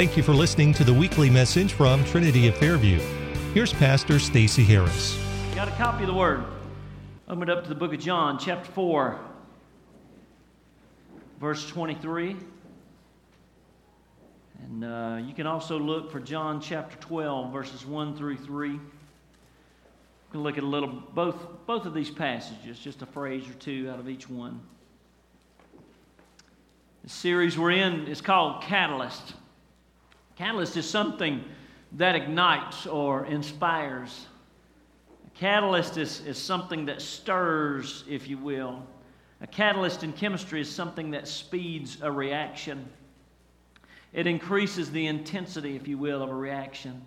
Thank you for listening to the weekly message from Trinity of Fairview. Here's Pastor Stacy Harris. Got a copy of the Word? Open it up to the book of John, chapter 4, verse 23. And uh, you can also look for John chapter 12, verses 1 through 3. We can look at a little, both, both of these passages, just a phrase or two out of each one. The series we're in is called Catalyst. Catalyst is something that ignites or inspires. A catalyst is, is something that stirs, if you will. A catalyst in chemistry is something that speeds a reaction. It increases the intensity, if you will, of a reaction.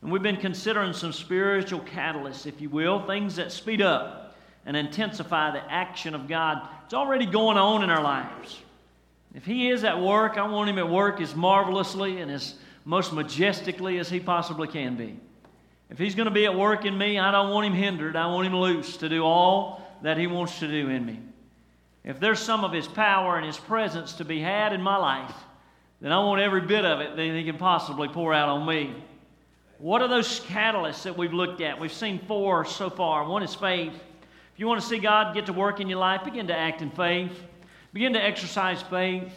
And we've been considering some spiritual catalysts, if you will, things that speed up and intensify the action of God. It's already going on in our lives. If He is at work, I want Him at work as marvelously and as most majestically as He possibly can be. If He's going to be at work in me, I don't want Him hindered. I want Him loose to do all that He wants to do in me. If there's some of His power and His presence to be had in my life, then I want every bit of it that He can possibly pour out on me. What are those catalysts that we've looked at? We've seen four so far. One is faith. If you want to see God get to work in your life, begin to act in faith. Begin to exercise faith.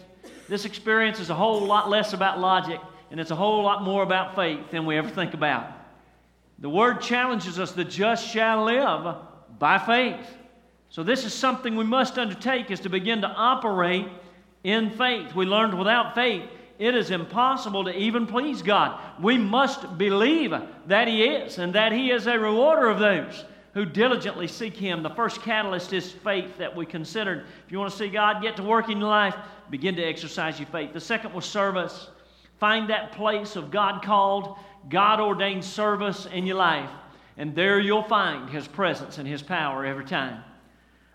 This experience is a whole lot less about logic, and it's a whole lot more about faith than we ever think about. The Word challenges us the just shall live by faith. So, this is something we must undertake is to begin to operate in faith. We learned without faith, it is impossible to even please God. We must believe that He is and that He is a rewarder of those who diligently seek Him. The first catalyst is faith that we considered. If you want to see God get to work in your life, begin to exercise your faith. The second was service. Find that place of God called, God ordained service in your life, and there you'll find His presence and His power every time.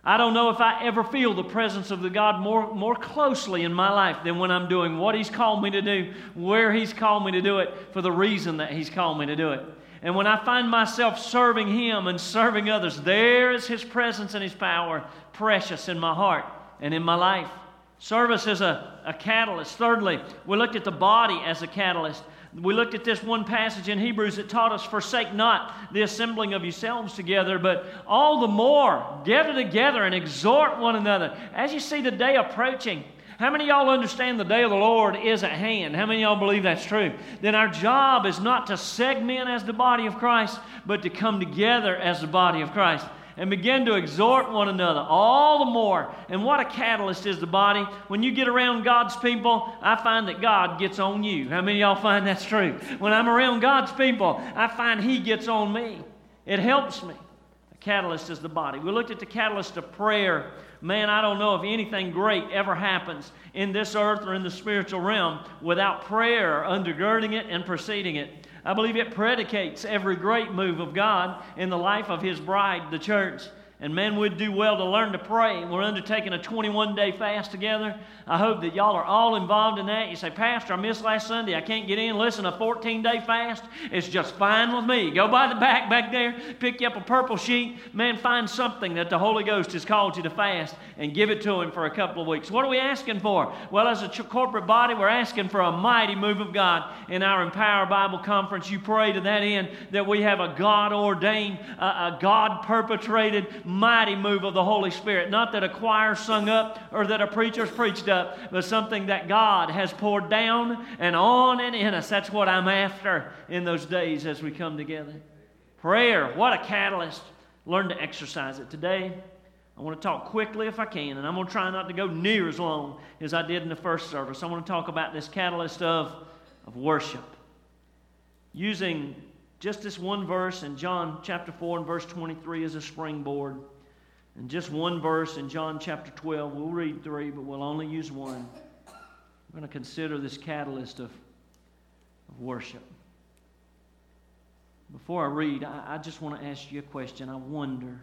I don't know if I ever feel the presence of the God more, more closely in my life than when I'm doing what He's called me to do, where He's called me to do it, for the reason that He's called me to do it. And when I find myself serving Him and serving others, there is His presence and His power precious in my heart and in my life. Service is a, a catalyst. Thirdly, we looked at the body as a catalyst. We looked at this one passage in Hebrews that taught us, forsake not the assembling of yourselves together, but all the more gather together and exhort one another. As you see the day approaching, how many y'all understand the day of the Lord is at hand? How many y'all believe that's true? Then our job is not to segment as the body of Christ, but to come together as the body of Christ and begin to exhort one another all the more. And what a catalyst is the body. When you get around God's people, I find that God gets on you. How many y'all find that's true? When I'm around God's people, I find He gets on me. It helps me. The catalyst is the body. We looked at the catalyst of prayer. Man, I don't know if anything great ever happens in this earth or in the spiritual realm without prayer undergirding it and preceding it. I believe it predicates every great move of God in the life of His bride, the church. And men would do well to learn to pray. We're undertaking a 21 day fast together. I hope that y'all are all involved in that. You say, Pastor, I missed last Sunday. I can't get in. Listen, a 14 day fast is just fine with me. Go by the back back there, pick you up a purple sheet. Man, find something that the Holy Ghost has called you to fast and give it to Him for a couple of weeks. What are we asking for? Well, as a corporate body, we're asking for a mighty move of God in our Empower Bible Conference. You pray to that end that we have a God ordained, a God perpetrated, mighty move of the Holy Spirit. Not that a choir sung up or that a preacher's preached up, but something that God has poured down and on and in us. That's what I'm after in those days as we come together. Prayer, what a catalyst. Learn to exercise it. Today, I want to talk quickly if I can, and I'm going to try not to go near as long as I did in the first service. I want to talk about this catalyst of, of worship. Using just this one verse in John chapter 4 and verse 23 is a springboard. And just one verse in John chapter 12. We'll read three, but we'll only use one. We're going to consider this catalyst of, of worship. Before I read, I, I just want to ask you a question. I wonder,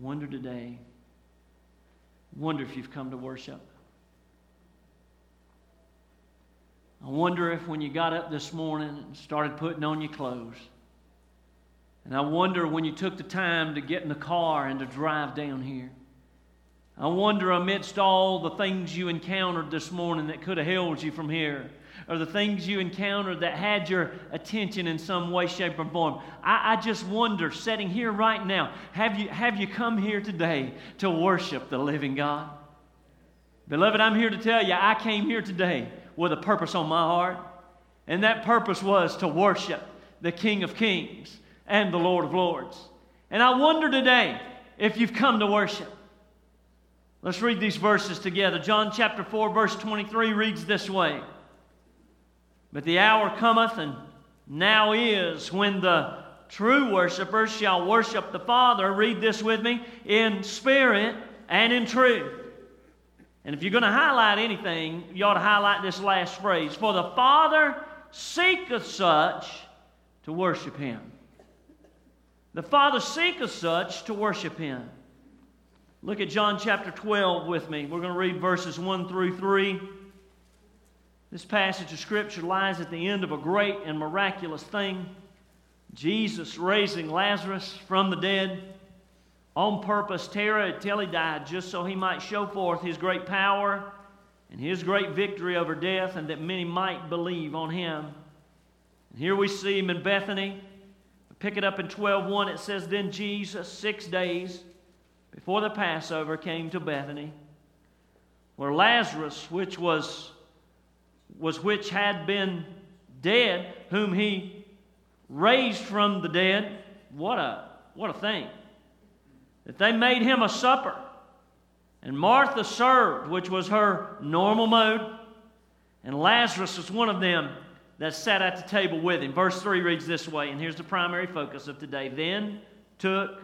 wonder today, wonder if you've come to worship. I wonder if when you got up this morning and started putting on your clothes, and I wonder when you took the time to get in the car and to drive down here, I wonder amidst all the things you encountered this morning that could have held you from here, or the things you encountered that had your attention in some way, shape, or form. I, I just wonder, sitting here right now, have you, have you come here today to worship the living God? Beloved, I'm here to tell you, I came here today with a purpose on my heart, and that purpose was to worship the King of Kings and the Lord of Lords. And I wonder today if you've come to worship. Let's read these verses together. John chapter 4, verse 23 reads this way But the hour cometh, and now is, when the true worshipers shall worship the Father. Read this with me in spirit and in truth. And if you're going to highlight anything, you ought to highlight this last phrase For the Father seeketh such to worship him. The Father seeketh such to worship him. Look at John chapter 12 with me. We're going to read verses 1 through 3. This passage of Scripture lies at the end of a great and miraculous thing Jesus raising Lazarus from the dead. On purpose, Terah until he died, just so he might show forth his great power and his great victory over death, and that many might believe on him. And here we see him in Bethany. Pick it up in 12:1. It says, Then Jesus, six days before the Passover came to Bethany, where Lazarus, which was, was which had been dead, whom he raised from the dead. What a what a thing. That they made him a supper. And Martha served, which was her normal mode. And Lazarus was one of them that sat at the table with him. Verse 3 reads this way, and here's the primary focus of today. Then took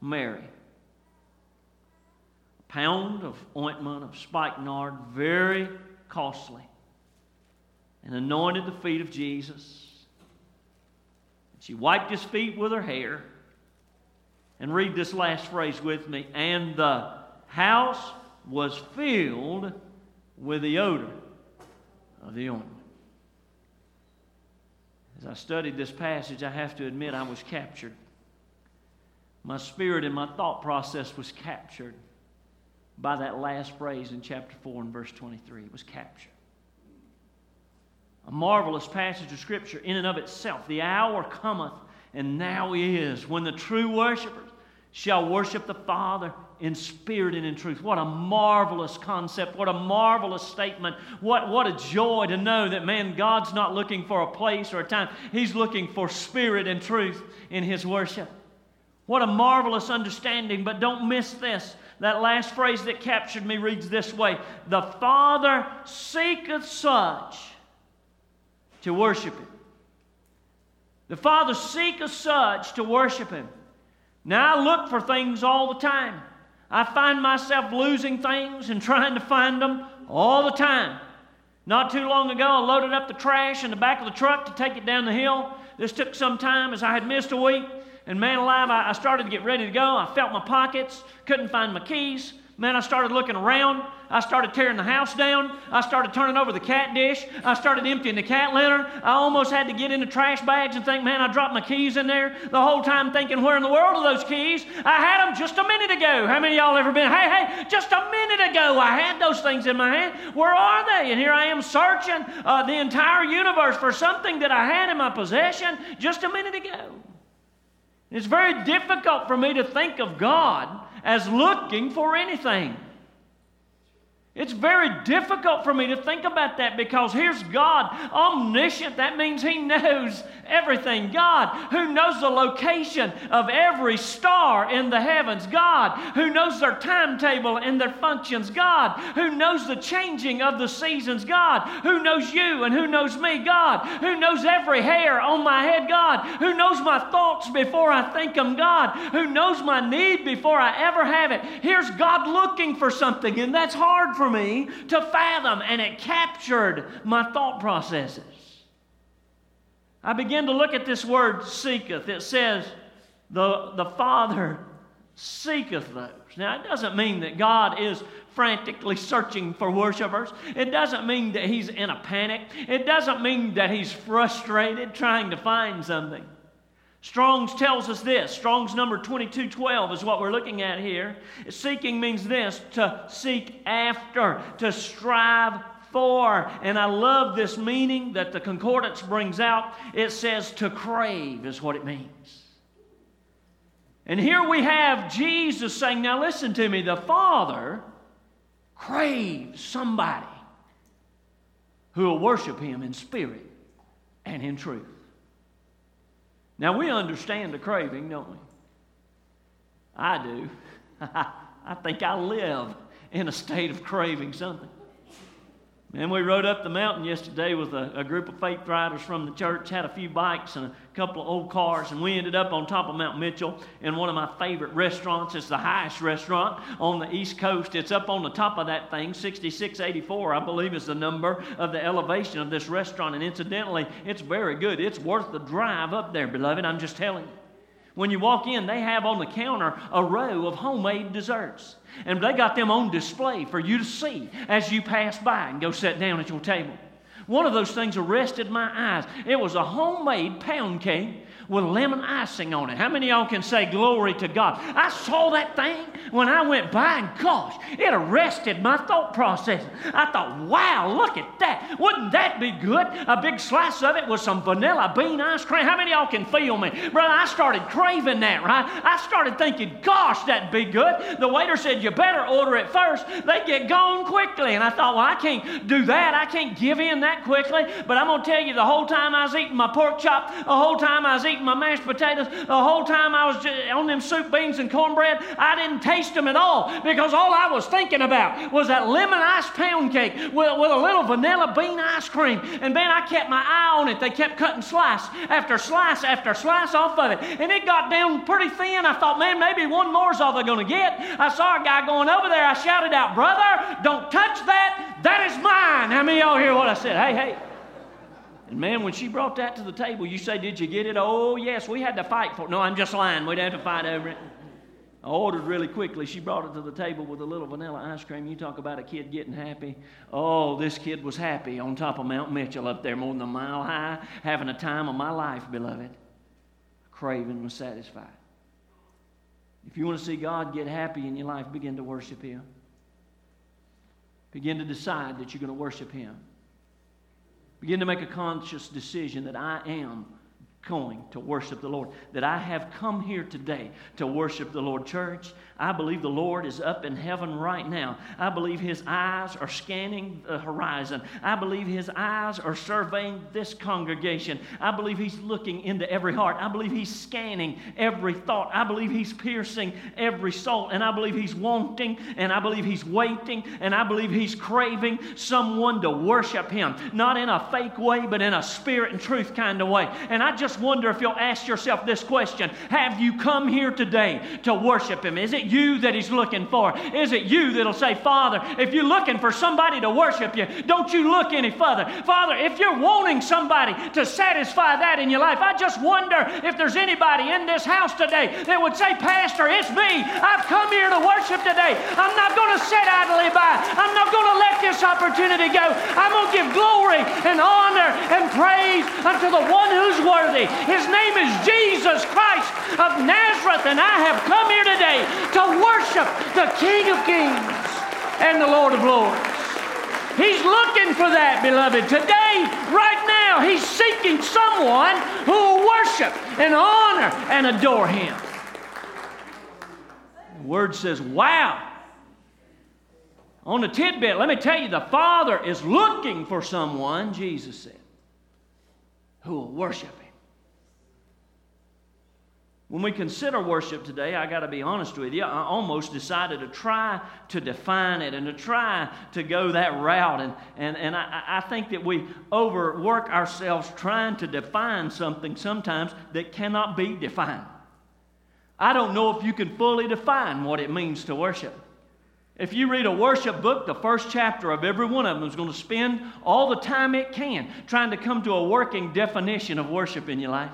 Mary a pound of ointment of spikenard, very costly, and anointed the feet of Jesus. She wiped his feet with her hair. And read this last phrase with me. And the house was filled with the odor of the ointment. As I studied this passage, I have to admit I was captured. My spirit and my thought process was captured by that last phrase in chapter 4 and verse 23. It was captured. A marvelous passage of Scripture in and of itself. The hour cometh, and now is, when the true worshipers shall worship the Father in spirit and in truth. What a marvelous concept. What a marvelous statement. What, what a joy to know that, man, God's not looking for a place or a time. He's looking for spirit and truth in His worship. What a marvelous understanding. But don't miss this. That last phrase that captured me reads this way The Father seeketh such to worship Him. The Father seeketh such to worship Him. Now I look for things all the time. I find myself losing things and trying to find them all the time. Not too long ago, I loaded up the trash in the back of the truck to take it down the hill. This took some time as I had missed a week. And man alive, I, started to get ready to go. I felt my pockets, couldn't find my keys. Man, I started looking around. I started tearing the house down. I started turning over the cat dish. I started emptying the cat litter. I almost had to get into trash bags and think, man, I dropped my keys in there. The whole time thinking, where in the world are those keys? I had them just a minute ago. How many y'all ever been, hey, hey, just a minute ago I had those things in my hand. Where are they? And here I am searching uh, the entire universe for something that I had in my possession just a minute ago. It's very difficult for me to think of God as looking for anything. It's very difficult for me to think about that because here's God, omniscient. That means He knows everything. God, who knows the location of every star in the heavens. God, who knows their timetable and their functions. God, who knows the changing of the seasons. God, who knows you and who knows me. God, who knows every hair on my head. God, who knows my thoughts before I think them. God, who knows my need before I ever have it. Here's God looking for something, and that's hard for me to fathom, and it captured my thought processes. I began to look at this word seeketh. It says, the, the Father seeketh those. Now, it doesn't mean that God is frantically searching for worshipers. It doesn't mean that He's in a panic. It doesn't mean that He's frustrated trying to find something. Strong's tells us this. Strong's number 2212 is what we're looking at here. Seeking means this to seek after, to strive for. And I love this meaning that the concordance brings out. It says to crave, is what it means. And here we have Jesus saying, Now listen to me, the Father craves somebody who will worship Him in spirit and in truth. Now, we understand the craving, don't we? I do. I think I live in a state of craving something. And we rode up the mountain yesterday with a, a, group of faith riders from the church, had a few bikes and a couple of old cars, and we ended up on top of Mount Mitchell in one of my favorite restaurants. It's the highest restaurant on the East Coast. It's up on the top of that thing, 6684, I believe is the number of the elevation of this restaurant. And incidentally, it's very good. It's worth the drive up there, beloved. I'm just telling you. When you walk in, they have on the counter a row of homemade desserts. And they got them on display for you to see as you pass by and go sit down at your table. One of those things arrested my eyes. It was a homemade pound cake with lemon icing on it. How many y'all can say glory to God? I saw that thing when I went by, and gosh, it arrested my thought process. I thought, wow, look at that. Wouldn't that be good? A big slice of it with some vanilla bean ice cream. How many y'all can feel me? Brother, I started craving that, right? I started thinking, gosh, that'd be good. The waiter said, you better order it first. They get gone quickly. And I thought, well, I can't do that. I can't give in that quickly. But I'm going to tell you, the whole time I was eating my pork chop, the whole time I was eating eating my mashed potatoes the whole time I was on them soup beans and cornbread. I didn't taste them at all because all I was thinking about was that lemon ice pound cake with, with a little vanilla bean ice cream. And man, I kept my eye on it. They kept cutting slice after slice after slice off of it. And it got down pretty thin. I thought, man, maybe one more is all they're going to get. I saw a guy going over there. I shouted out, brother, don't touch that. That is mine. How many of y'all hear what I said? Hey, hey. And man, when she brought that to the table, you say, Did you get it? Oh, yes, we had to fight for it. No, I'm just lying. We'd have to fight over it. I ordered really quickly. She brought it to the table with a little vanilla ice cream. You talk about a kid getting happy. Oh, this kid was happy on top of Mount Mitchell up there, more than a mile high, having a time of my life, beloved. Craving was satisfied. If you want to see God get happy in your life, begin to worship Him. Begin to decide that you're going to worship Him. Begin to make a conscious decision that I am going to worship the Lord. That I have come here today to worship the Lord. Church, I believe the Lord is up in heaven right now. I believe His eyes are scanning the horizon. I believe His eyes are surveying this congregation. I believe He's looking into every heart. I believe He's scanning every thought. I believe He's piercing every soul. And I believe He's wanting, and I believe He's waiting, and I believe He's craving someone to worship Him. Not in a fake way, but in a spirit and truth kind of way. And I just wonder if you'll ask yourself this question Have you come here today to worship Him? Is it you that He's looking for? Is it you that'll say, Father, if you're looking for somebody to worship you, don't you look any further? Father, if you're wanting somebody to satisfy that in your life, I just wonder if there's anybody in this house today that would say, Pastor, it's me. I've come here to worship today. I'm not going to sit idly by. I'm not going to let this opportunity go. I'm going to give glory and honor and praise unto the one who's worthy. His name is Jesus Christ of Nazareth, and I have come here today to worship the King of Kings and the Lord of Lords. He's looking for that, beloved. Today, right now, He's seeking someone who will worship and honor and adore Him. The word says, wow. On the tidbit, let me tell you, the Father is looking for someone, Jesus said, who will worship. When we consider worship today, I got to be honest with you, I almost decided to try to define it and to try to go that route. And, and, and I, I think that we overwork ourselves trying to define something sometimes that cannot be defined. I don't know if you can fully define what it means to worship. If you read a worship book, the first chapter of every one of them is going to spend all the time it can trying to come to a working definition of worship in your life.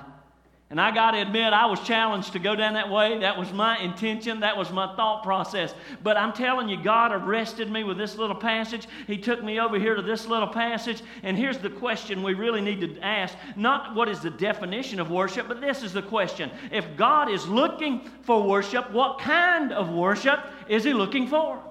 And I got to admit, I was challenged to go down that way. That was my intention. That was my thought process. But I'm telling you, God arrested me with this little passage. He took me over here to this little passage. And here's the question we really need to ask not what is the definition of worship, but this is the question. If God is looking for worship, what kind of worship is He looking for?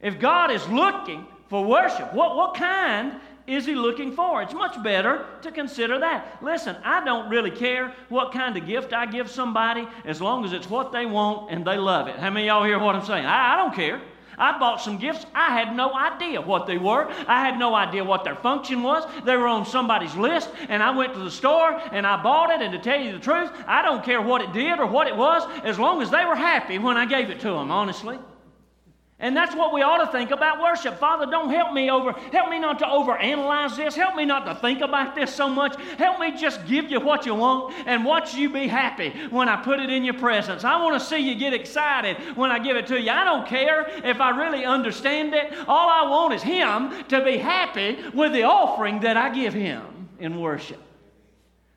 If God is looking for worship, what, what kind is he looking for? It's much better to consider that. Listen, I don't really care what kind of gift I give somebody as long as it's what they want and they love it. How many y'all hear what I'm saying? I, I don't care. I bought some gifts. I had no idea what they were. I had no idea what their function was. They were on somebody's list, and I went to the store and I bought it. And to tell you the truth, I don't care what it did or what it was, as long as they were happy when I gave it to them, honestly. And that's what we ought to think about worship. Father, don't help me over, help me not to overanalyze this. Help me not to think about this so much. Help me just give you what you want and watch you be happy when I put it in your presence. I want to see you get excited when I give it to you. I don't care if I really understand it. All I want is Him to be happy with the offering that I give Him in worship.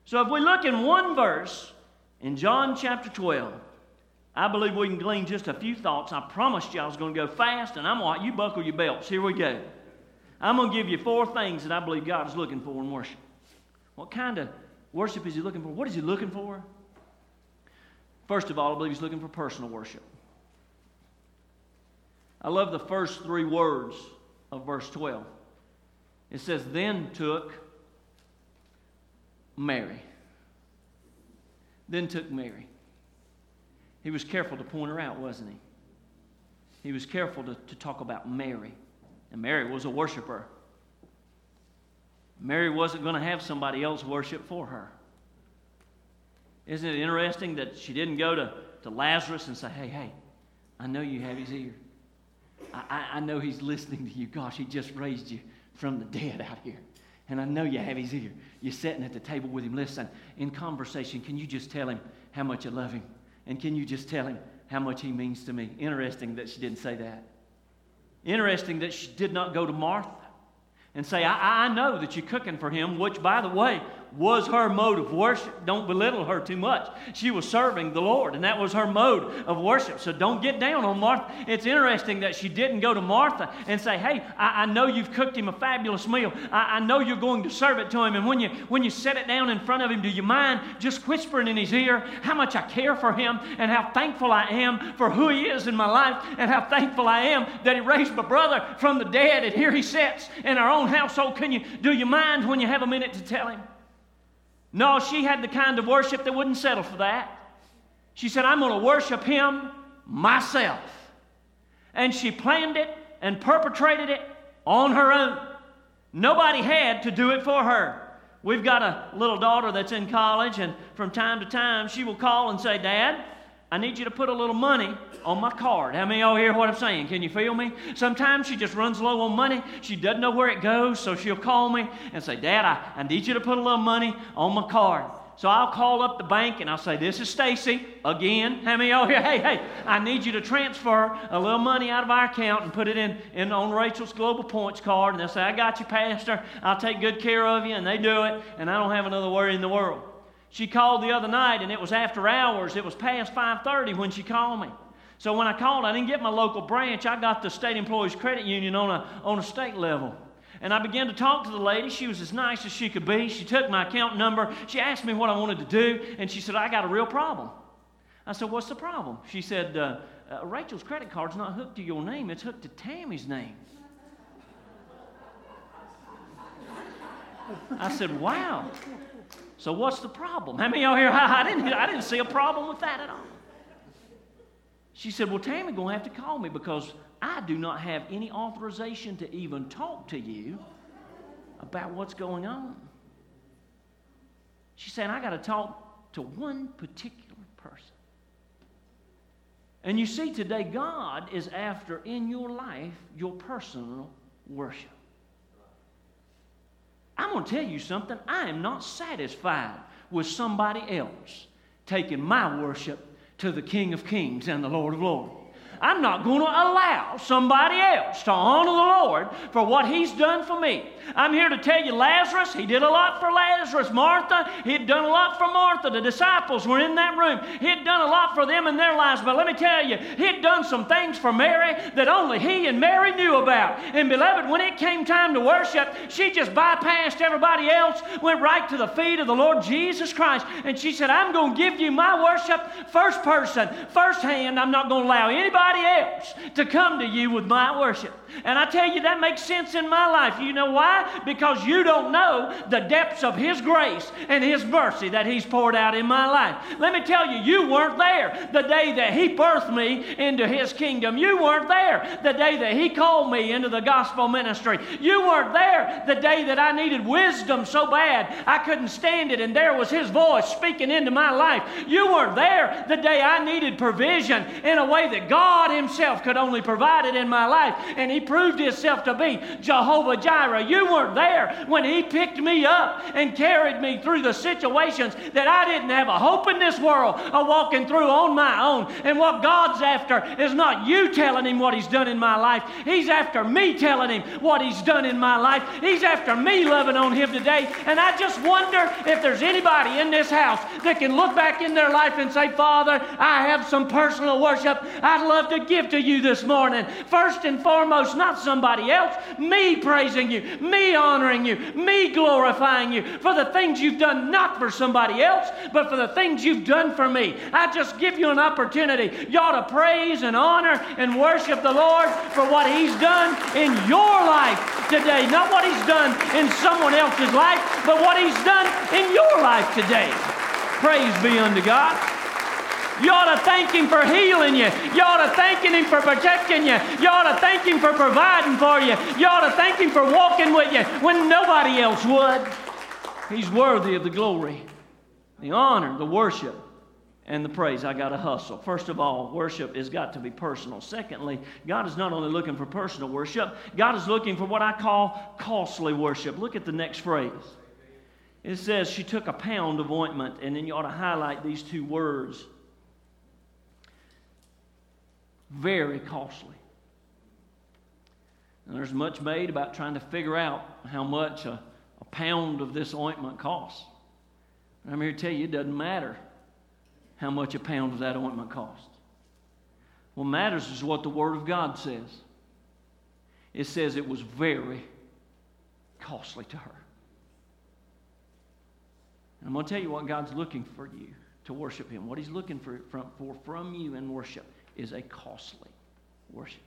So if we look in one verse in John chapter 12, I believe we can glean just a few thoughts. I promised you I was going to go fast, and I'm like, you buckle your belts. Here we go. I'm going to give you four things that I believe God is looking for in worship. What kind of worship is He looking for? What is He looking for? First of all, I believe He's looking for personal worship. I love the first three words of verse 12. It says, Then took Mary. Then took Mary. He was careful to point her out, wasn't he? He was careful to, to talk about Mary. And Mary was a worshiper. Mary wasn't going to have somebody else worship for her. Isn't it interesting that she didn't go to, to Lazarus and say, Hey, hey, I know you have his ear. I, I, I know he's listening to you. Gosh, he just raised you from the dead out here. And I know you have his ear. You're sitting at the table with him. Listen, in conversation, can you just tell him how much you love him? And can you just tell him how much he means to me? Interesting that she didn't say that. Interesting that she did not go to Martha and say, I, I know that you're cooking for him, which, by the way, was her mode of worship. Don't belittle her too much. She was serving the Lord, and that was her mode of worship. So don't get down on Martha. It's interesting that she didn't go to Martha and say, Hey, I, I know you've cooked him a fabulous meal. I, I, know you're going to serve it to him. And when you, when you set it down in front of him, do you mind just whispering in his ear how much I care for him and how thankful I am for who he is in my life and how thankful I am that he raised my brother from the dead and here he sits in our own household? Can you, do you mind when you have a minute to tell him? No, she had the kind of worship that wouldn't settle for that. She said, I'm going to worship him myself. And she planned it and perpetrated it on her own. Nobody had to do it for her. We've got a little daughter that's in college, and from time to time, she will call and say, Dad, I need you to put a little money on my card. How many y'all hear what I'm saying? Can you feel me? Sometimes she just runs low on money. She doesn't know where it goes, so she'll call me and say, Dad, I, I need you to put a little money on my card. So I'll call up the bank and I'll say, This is Stacy again. How many y'all here? Hey, hey, I need you to transfer a little money out of our account and put it in, in on Rachel's Global Points card. And they'll say, I got you, Pastor. I'll take good care of you. And they do it, and I don't have another worry in the world. She called the other night, and it was after hours. It was past 5:30 when she called me. So when I called, I didn't get my local branch. I got the state employees credit union on a on a state level. And I began to talk to the lady. She was as nice as she could be. She took my account number. She asked me what I wanted to do, and she said, "I got a real problem." I said, "What's the problem?" She said, uh, uh, "Rachel's credit card's not hooked to your name. It's hooked to Tammy's name." I said, "Wow." So what's the problem? How many y'all here? I didn't, I didn't see a problem with that at all. She said, Well, Tammy gonna have to call me because I do not have any authorization to even talk to you about what's going on. She said, I got to talk to one particular person. And you see, today, God is after in your life your personal worship. I'm going to tell you something. I am not satisfied with somebody else taking my worship to the King of Kings and the Lord of Lords. I'm not going to allow somebody else to honor the Lord for what He's done for me. I'm here to tell you, Lazarus, he did a lot for Lazarus. Martha, he had done a lot for Martha. The disciples were in that room. He had done a lot for them in their lives. But let me tell you, he had done some things for Mary that only he and Mary knew about. And beloved, when it came time to worship, she just bypassed everybody else, went right to the feet of the Lord Jesus Christ. And she said, I'm going to give you my worship first person, first hand. I'm not going to allow anybody else to come to you with my worship. And I tell you, that makes sense in my life. You know why? Because you don't know the depths of His grace and His mercy that He's poured out in my life. Let me tell you, you weren't there the day that He birthed me into His kingdom. You weren't there the day that He called me into the gospel ministry. You weren't there the day that I needed wisdom so bad I couldn't stand it, and there was His voice speaking into my life. You weren't there the day I needed provision in a way that God Himself could only provide it in my life. And He proved Himself to be Jehovah Jireh. You weren't there when He picked me up and carried me through the situations that I didn't have a hope in this world of walking through on my own. And what God's after is not you telling Him what He's done in my life, He's after me telling Him what He's done in my life. He's after me loving on Him today. And I just wonder if there's anybody in this house that can look back in their life and say, Father, I have some personal worship I'd love to give to you this morning. First and foremost, not somebody else, me praising you, me honoring you, me glorifying you for the things you've done, not for somebody else, but for the things you've done for me. I just give you an opportunity. Ought to praise and honor and worship the Lord for what He's done in your life today. Not what He's done in someone else's life, but what He's done in your life today. Praise be unto God. You ought to thank Him for healing you. You ought to thank Him for protecting you. You ought to thank Him for providing for you. You ought to thank Him for walking with you when nobody else would. He's worthy of the glory, the honor, the worship, and the praise. I got to hustle. First of all, worship has got to be personal. Secondly, God is not only looking for personal worship, God is looking for what I call costly worship. Look at the next phrase. It says she took a pound of ointment, and then you ought to highlight these two words very costly. And there's much made about trying to figure out how much a, a pound of this ointment costs. I'm here to tell you, it doesn't matter how much a pound of that ointment costs. What matters is what the Word of God says. It says it was very costly to her. And I'm going to tell you what God's looking for you to worship Him. What He's looking for for from you in worship is a costly worship.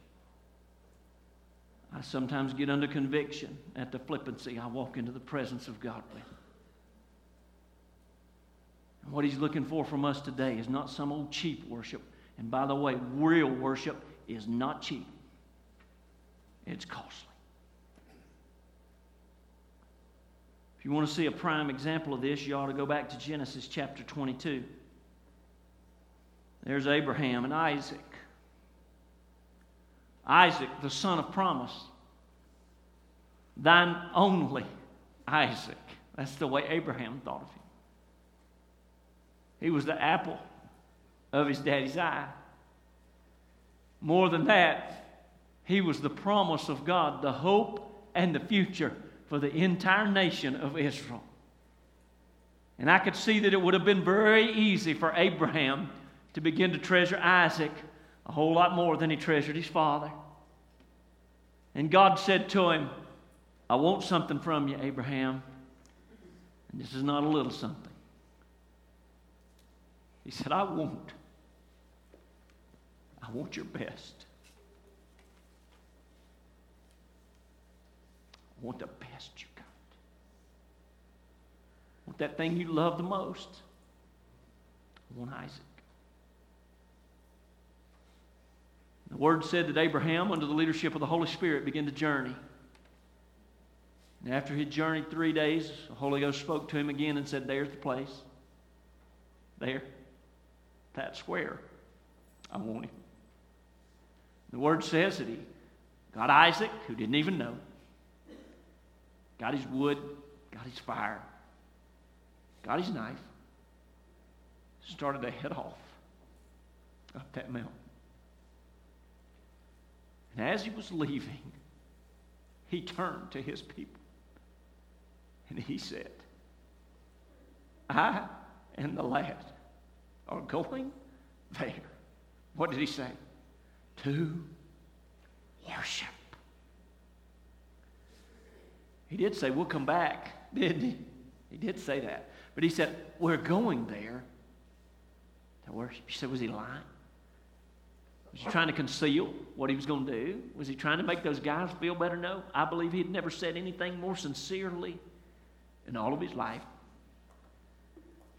I sometimes get under conviction at the flippancy I walk into the presence of God with. And what He's looking for from us today is not some old cheap worship. And by the way, real worship is not cheap, it's costly. If you want to see a prime example of this, you ought to go back to Genesis chapter 22. There's Abraham and Isaac. Isaac, the son of promise. Thine only Isaac. That's the way Abraham thought of him. He was the apple of his daddy's eye. More than that, he was the promise of God, the hope and the future for the entire nation of Israel. And I could see that it would have been very easy for Abraham to begin to treasure Isaac a whole lot more than he treasured his father. And God said to him, I want something from you, Abraham. And this is not a little something. He said, I want. I want your best. I want the best you got. I want that thing you love the most. I want Isaac. The word said that Abraham, under the leadership of the Holy Spirit, began to journey. And after he journeyed three days, the Holy Ghost spoke to him again and said, There's the place. There. That square. I want him. The word says that he got Isaac, who didn't even know, got his wood, got his fire, got his knife, started to head off up that mountain. And as he was leaving, he turned to his people And he said, I and the lad are going there. What did he say? To worship. He did say, We'll come back, didn't he? He did say that. But he said, We're going there to worship. You said, Was he lying? Was he trying to conceal what he was going to do? Was he trying to make those guys feel better? No. I believe he had never said anything more sincerely in all of his life.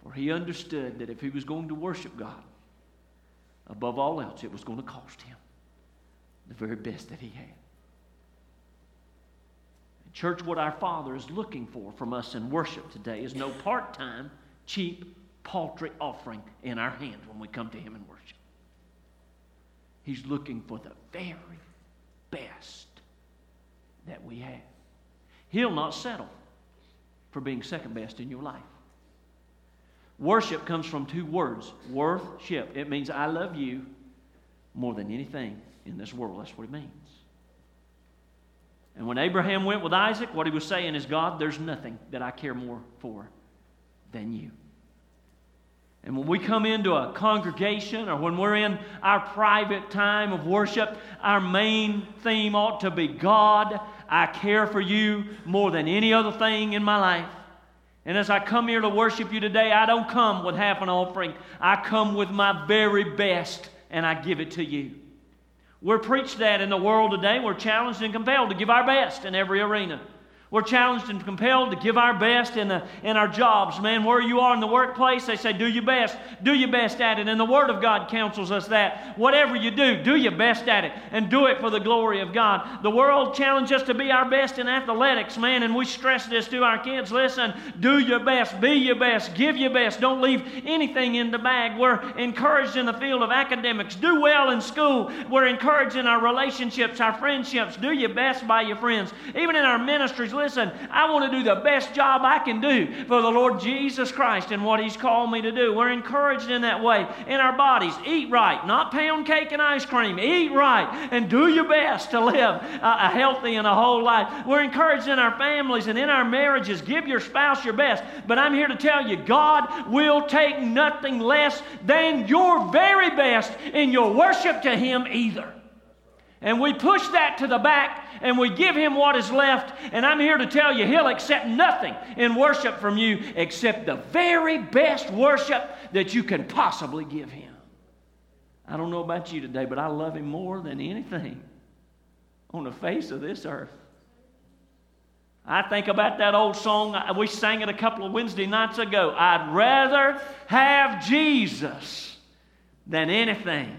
For he understood that if he was going to worship God, above all else, it was going to cost him the very best that he had. Church, what our Father is looking for from us in worship today is no part time, cheap, paltry offering in our hands when we come to Him in worship. He's looking for the very best that we have. He'll not settle for being second best in your life. Worship comes from two words worthship. It means I love you more than anything in this world. That's what it means. And when Abraham went with Isaac, what he was saying is, God, there's nothing that I care more for than you. And when we come into a congregation or when we're in our private time of worship, our main theme ought to be God, I care for you more than any other thing in my life. And as I come here to worship you today, I don't come with half an offering. I come with my very best and I give it to you. We're preached that in the world today. We're challenged and compelled to give our best in every arena. We're challenged and compelled to give our best in, the, in our jobs. Man, where you are in the workplace, they say, do your best. Do your best at it. And the Word of God counsels us that. Whatever you do, do your best at it and do it for the glory of God. The world challenges us to be our best in athletics, man, and we stress this to our kids. Listen, do your best, be your best, give your best. Don't leave anything in the bag. We're encouraged in the field of academics. Do well in school. We're encouraged in our relationships, our friendships. Do your best by your friends. Even in our ministries, listen, I want to do the best job I can do for the Lord Jesus Christ and what He's called me to do. We're encouraged in that way. In our bodies, eat right, not pound cake and ice cream. Eat right and do your best to live a healthy and a whole life. We're encouraged in our families and in our marriages. Give your spouse your best. But I'm here to tell you, God will take nothing less than your very best in your worship to Him either. And we push that to the back and we give him what is left. And I'm here to tell you, he'll accept nothing in worship from you except the very best worship that you can possibly give him. I don't know about you today, but I love him more than anything on the face of this earth. I think about that old song. We sang it a couple of Wednesday nights ago. I'd rather have Jesus than anything.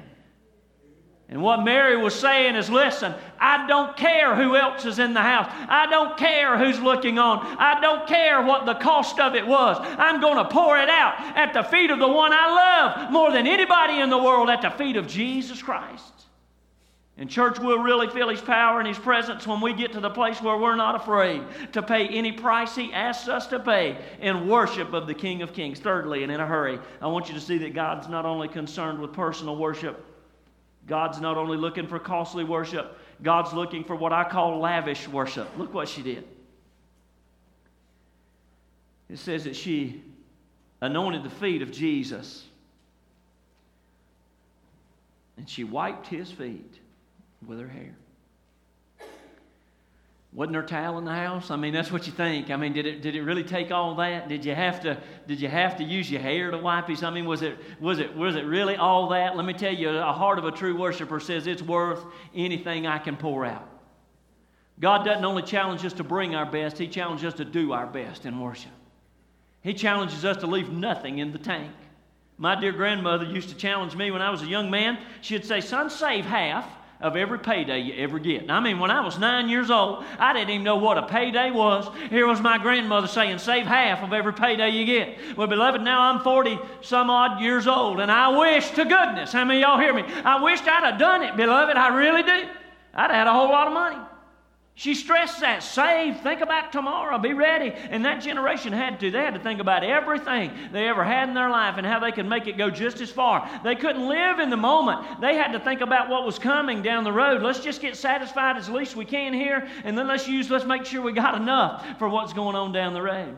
And what Mary was saying is listen, I don't care who else is in the house. I don't care who's looking on. I don't care what the cost of it was. I'm going to pour it out at the feet of the one I love more than anybody in the world, at the feet of Jesus Christ. And church will really feel His power and His presence when we get to the place where we're not afraid to pay any price He asks us to pay in worship of the King of Kings. Thirdly, and in a hurry, I want you to see that God's not only concerned with personal worship, God's not only looking for costly worship, God's looking for what I call lavish worship. Look what she did. It says that she anointed the feet of Jesus and she wiped his feet with her hair. Wasn't there towel in the house? I mean, that's what you think. I mean, did it, did it really take all that? Did you have to did you have to use your hair to wipe his? I mean, was it was it was it really all that? Let me tell you, a heart of a true worshiper says it's worth anything I can pour out. God doesn't only challenge us to bring our best, He challenges us to do our best in worship. He challenges us to leave nothing in the tank. My dear grandmother used to challenge me when I was a young man. She'd say, Son, save half of every payday you ever get. I mean, when I was nine years old, I didn't even know what a payday was. Here was my grandmother saying, save half of every payday you get. Well, beloved, now I'm 40 some odd years old, and I wish to goodness, how many y'all hear me? I wished I'd have done it, beloved. I really do. I'd have had a whole lot of money. She stressed that. Save. Think about tomorrow. Be ready. And that generation had to. They had to think about everything they ever had in their life and how they could make it go just as far. They couldn't live in the moment. They had to think about what was coming down the road. Let's just get satisfied as least we can here, and then let's use, let's make sure we got enough for what's going on down the road.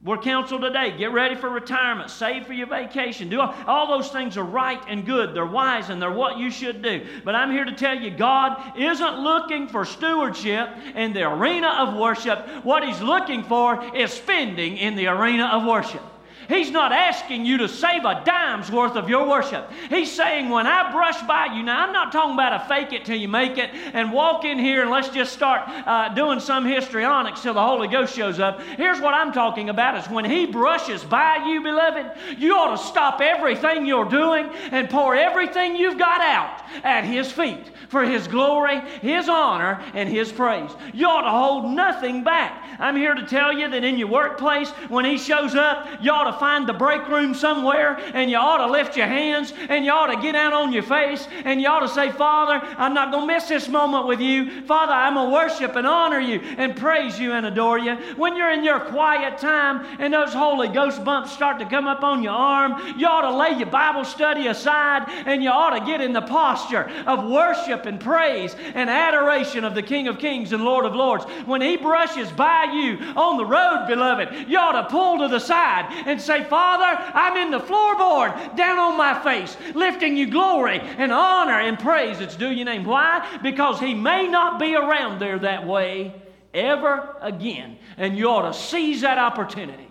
We're counseled today. Get ready for retirement. Save for your vacation. Do all, all, those things are right and good. They're wise and they're what you should do. But I'm here to tell you, God isn't looking for stewardship in the arena of worship. What He's looking for is spending in the arena of worship. He's not asking you to save a dime's worth of your worship. He's saying, when I brush by you, now I'm not talking about a fake it till you make it and walk in here and let's just start uh, doing some histrionics till the Holy Ghost shows up. Here's what I'm talking about is when He brushes by you, beloved, you ought to stop everything you're doing and pour everything you've got out at His feet for His glory, His honor, and His praise. You ought to hold nothing back. I'm here to tell you that in your workplace, when He shows up, you ought to find the break room somewhere and you ought to lift your hands and you ought to get out on your face and you ought to say, Father, I'm not going to miss this moment with you. Father, I'm going to worship and honor you and praise you and adore you. When you're in your quiet time and those Holy Ghost bumps start to come up on your arm, you ought to lay your Bible study aside and you ought to get in the posture of worship and praise and adoration of the King of Kings and Lord of Lords. When He brushes by you on the road, beloved, you ought to pull to the side and say, Father, I'm in the floorboard, down on my face, lifting you glory and honor and praise that's due your name. Why? Because he may not be around there that way ever again. And you ought to seize that opportunity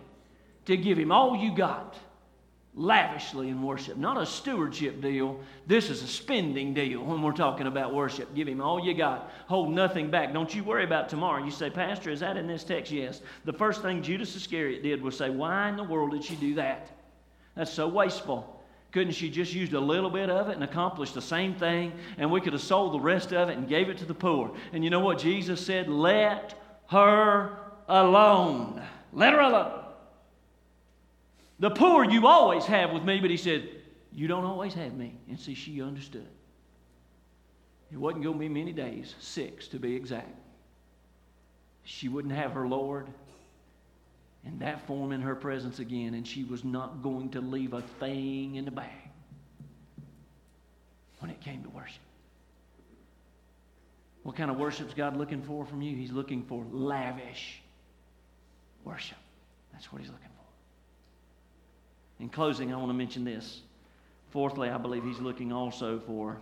to give him all you got lavishly in worship. Not a stewardship deal. This is a spending deal when we're talking about worship. Give him all you got. Hold nothing back. Don't you worry about tomorrow. You say, Pastor, is that in this text? Yes. The first thing Judas Iscariot did was say, Why in the world did she do that? That's so wasteful. Couldn't she just used a little bit of it and accomplished the same thing? And we could have sold the rest of it and gave it to the poor. And you know what Jesus said? Let her alone. Let her alone. The poor you always have with me, but he said, You don't always have me. And see, she understood. It wasn't going to be many days, six to be exact. She wouldn't have her Lord in that form in her presence again, and she was not going to leave a thing in the bag when it came to worship. What kind of worship is God looking for from you? He's looking for lavish worship. That's what he's looking for. In closing, I want to mention this. Fourthly, I believe he's looking also for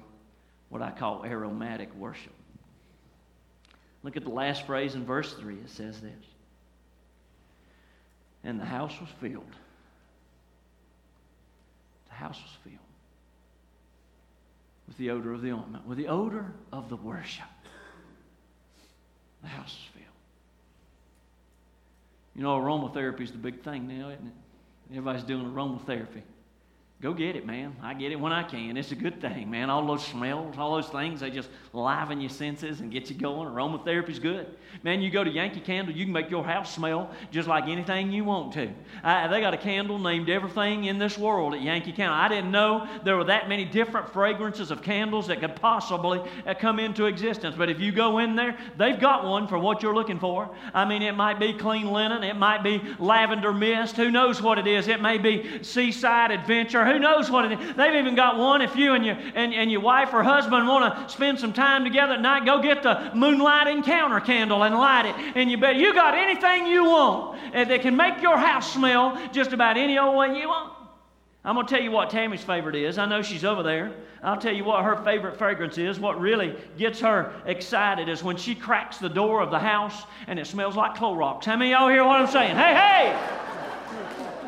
what I call aromatic worship. Look at the last phrase in verse 3. It says this And the house was filled. The house was filled with the odor of the ointment, with the odor of the worship. The house was filled. You know, aromatherapy is the big thing now, isn't it? Everybody's doing aromatherapy. Go get it, man. I get it when I can. It's a good thing, man. All those smells, all those things, they just liven your senses and get you going. Aromatherapy's good. Man, you go to Yankee Candle, you can make your house smell just like anything you want to. They got a candle named Everything in This World at Yankee Candle. I didn't know there were that many different fragrances of candles that could possibly uh, come into existence. But if you go in there, they've got one for what you're looking for. I mean, it might be clean linen, it might be lavender mist. Who knows what it is? It may be seaside adventure who knows what it is. They've even got one if you and your, and, and your wife or husband want to spend some time together at night, go get the moonlight encounter candle and light it. And you bet you got anything you want eh, that can make your house smell just about any old way you want. I'm going to tell you what Tammy's favorite is. I know she's over there. I'll tell you what her favorite fragrance is. What really gets her excited is when she cracks the door of the house and it smells like Clorox. How many y'all hear what I'm saying? Hey, hey!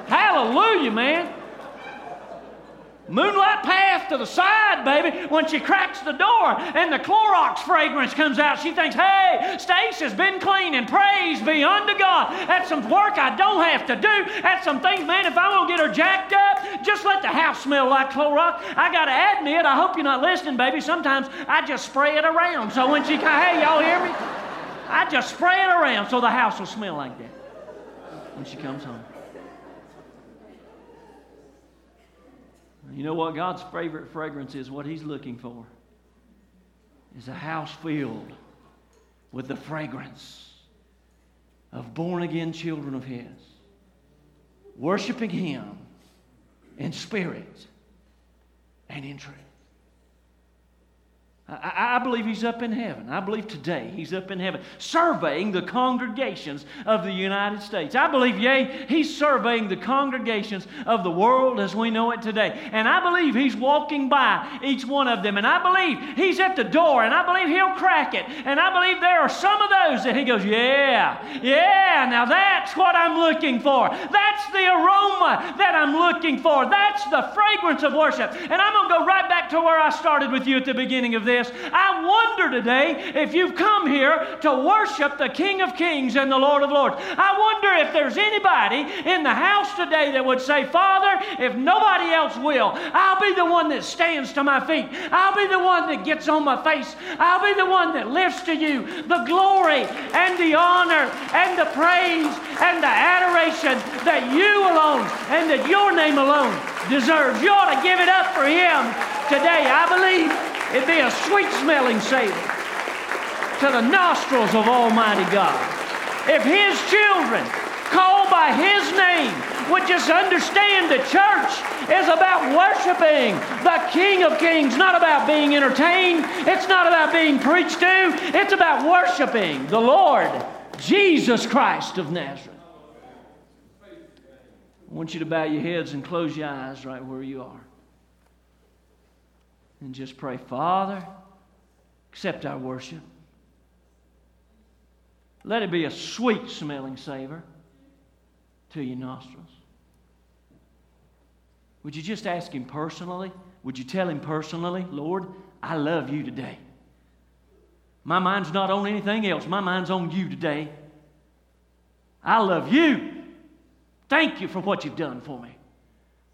Hallelujah, man. Moonlight path to the side, baby. When she cracks the door and the Clorox fragrance comes out, she thinks, hey, Stace has been clean and praise be unto God. That's some work I don't have to do. That's some things, man, if I want to get her jacked up, just let the house smell like Clorox. I got to admit, I hope you're not listening, baby. Sometimes I just spray it around. So when she, hey, y'all hear me? I just spray it around so the house will smell like that when she comes home. You know what God's favorite fragrance is? What He's looking for is a house filled with the fragrance of born again children of His, worshiping Him in spirit and in truth. I, I, believe he's up in heaven. I believe today he's up in heaven surveying the congregations of the United States. I believe, yea, he's surveying the congregations of the world as we know it today. And I believe he's walking by each one of them. And I believe he's at the door and I believe he'll crack it. And I believe there are some of those that he goes, yeah, yeah, now that's what I'm looking for. That's the aroma that I'm looking for. That's the fragrance of worship. And I'm going to go right back to where I started with you at the beginning of this this. I wonder today if you've come here to worship the King of Kings and the Lord of Lords. I wonder if there's anybody in the house today that would say, Father, if nobody else will, I'll be the one that stands to my feet. I'll be the one that gets on my face. I'll be the one that lifts to you the glory and the honor and the praise and the adoration that you alone and that your name alone deserves. You ought to give it up for Him today. I believe It'd be a sweet smelling savor to the nostrils of Almighty God. If His children, called by His name, would just understand the church is about worshiping the King of Kings, not about being entertained. It's not about being preached to. It's about worshiping the Lord Jesus Christ of Nazareth. I want you to bow your heads and close your eyes right where you are and just pray, Father, accept our worship. Let it be a sweet smelling savor to your nostrils. Would you just ask Him personally? Would you tell Him personally, Lord, I love you today? My mind's not on anything else, my mind's on you today. I love you. Thank you for what you've done for me.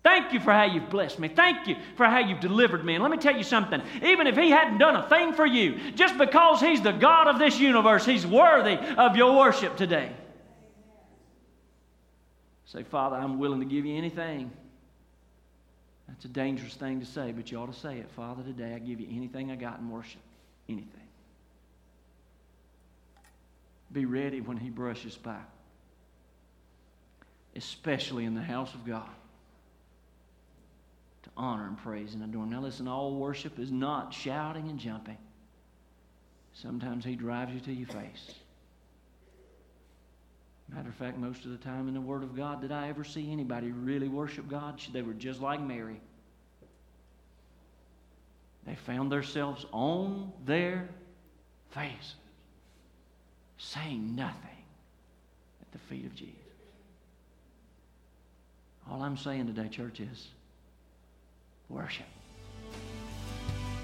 Thank you for how you've blessed me. Thank you for how you've delivered me. And let me tell you something. Even if He hadn't done a thing for you, just because He's the God of this universe, He's worthy of your worship today. Say, Father, I'm willing to give you anything. That's a dangerous thing to say, but you ought to say it. Father, today I give you anything I got in worship. Anything. Be ready when He brushes by, especially in the house of God honor and praise and adore. Now, listen, all worship is not shouting and jumping. Sometimes He drives you to your face. Matter of fact, most of the time in the Word of God, did I ever see anybody really worship God? They were just like Mary. They found themselves on their faces, saying nothing at the feet of Jesus. All I'm saying today, church, is worship.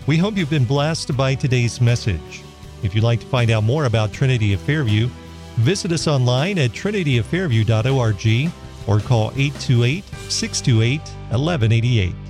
We hope you've been blessed by today's message. If you'd like to find out more about Trinity of Fairview, visit us online at trinityoffairview.org or call 828 628 1188.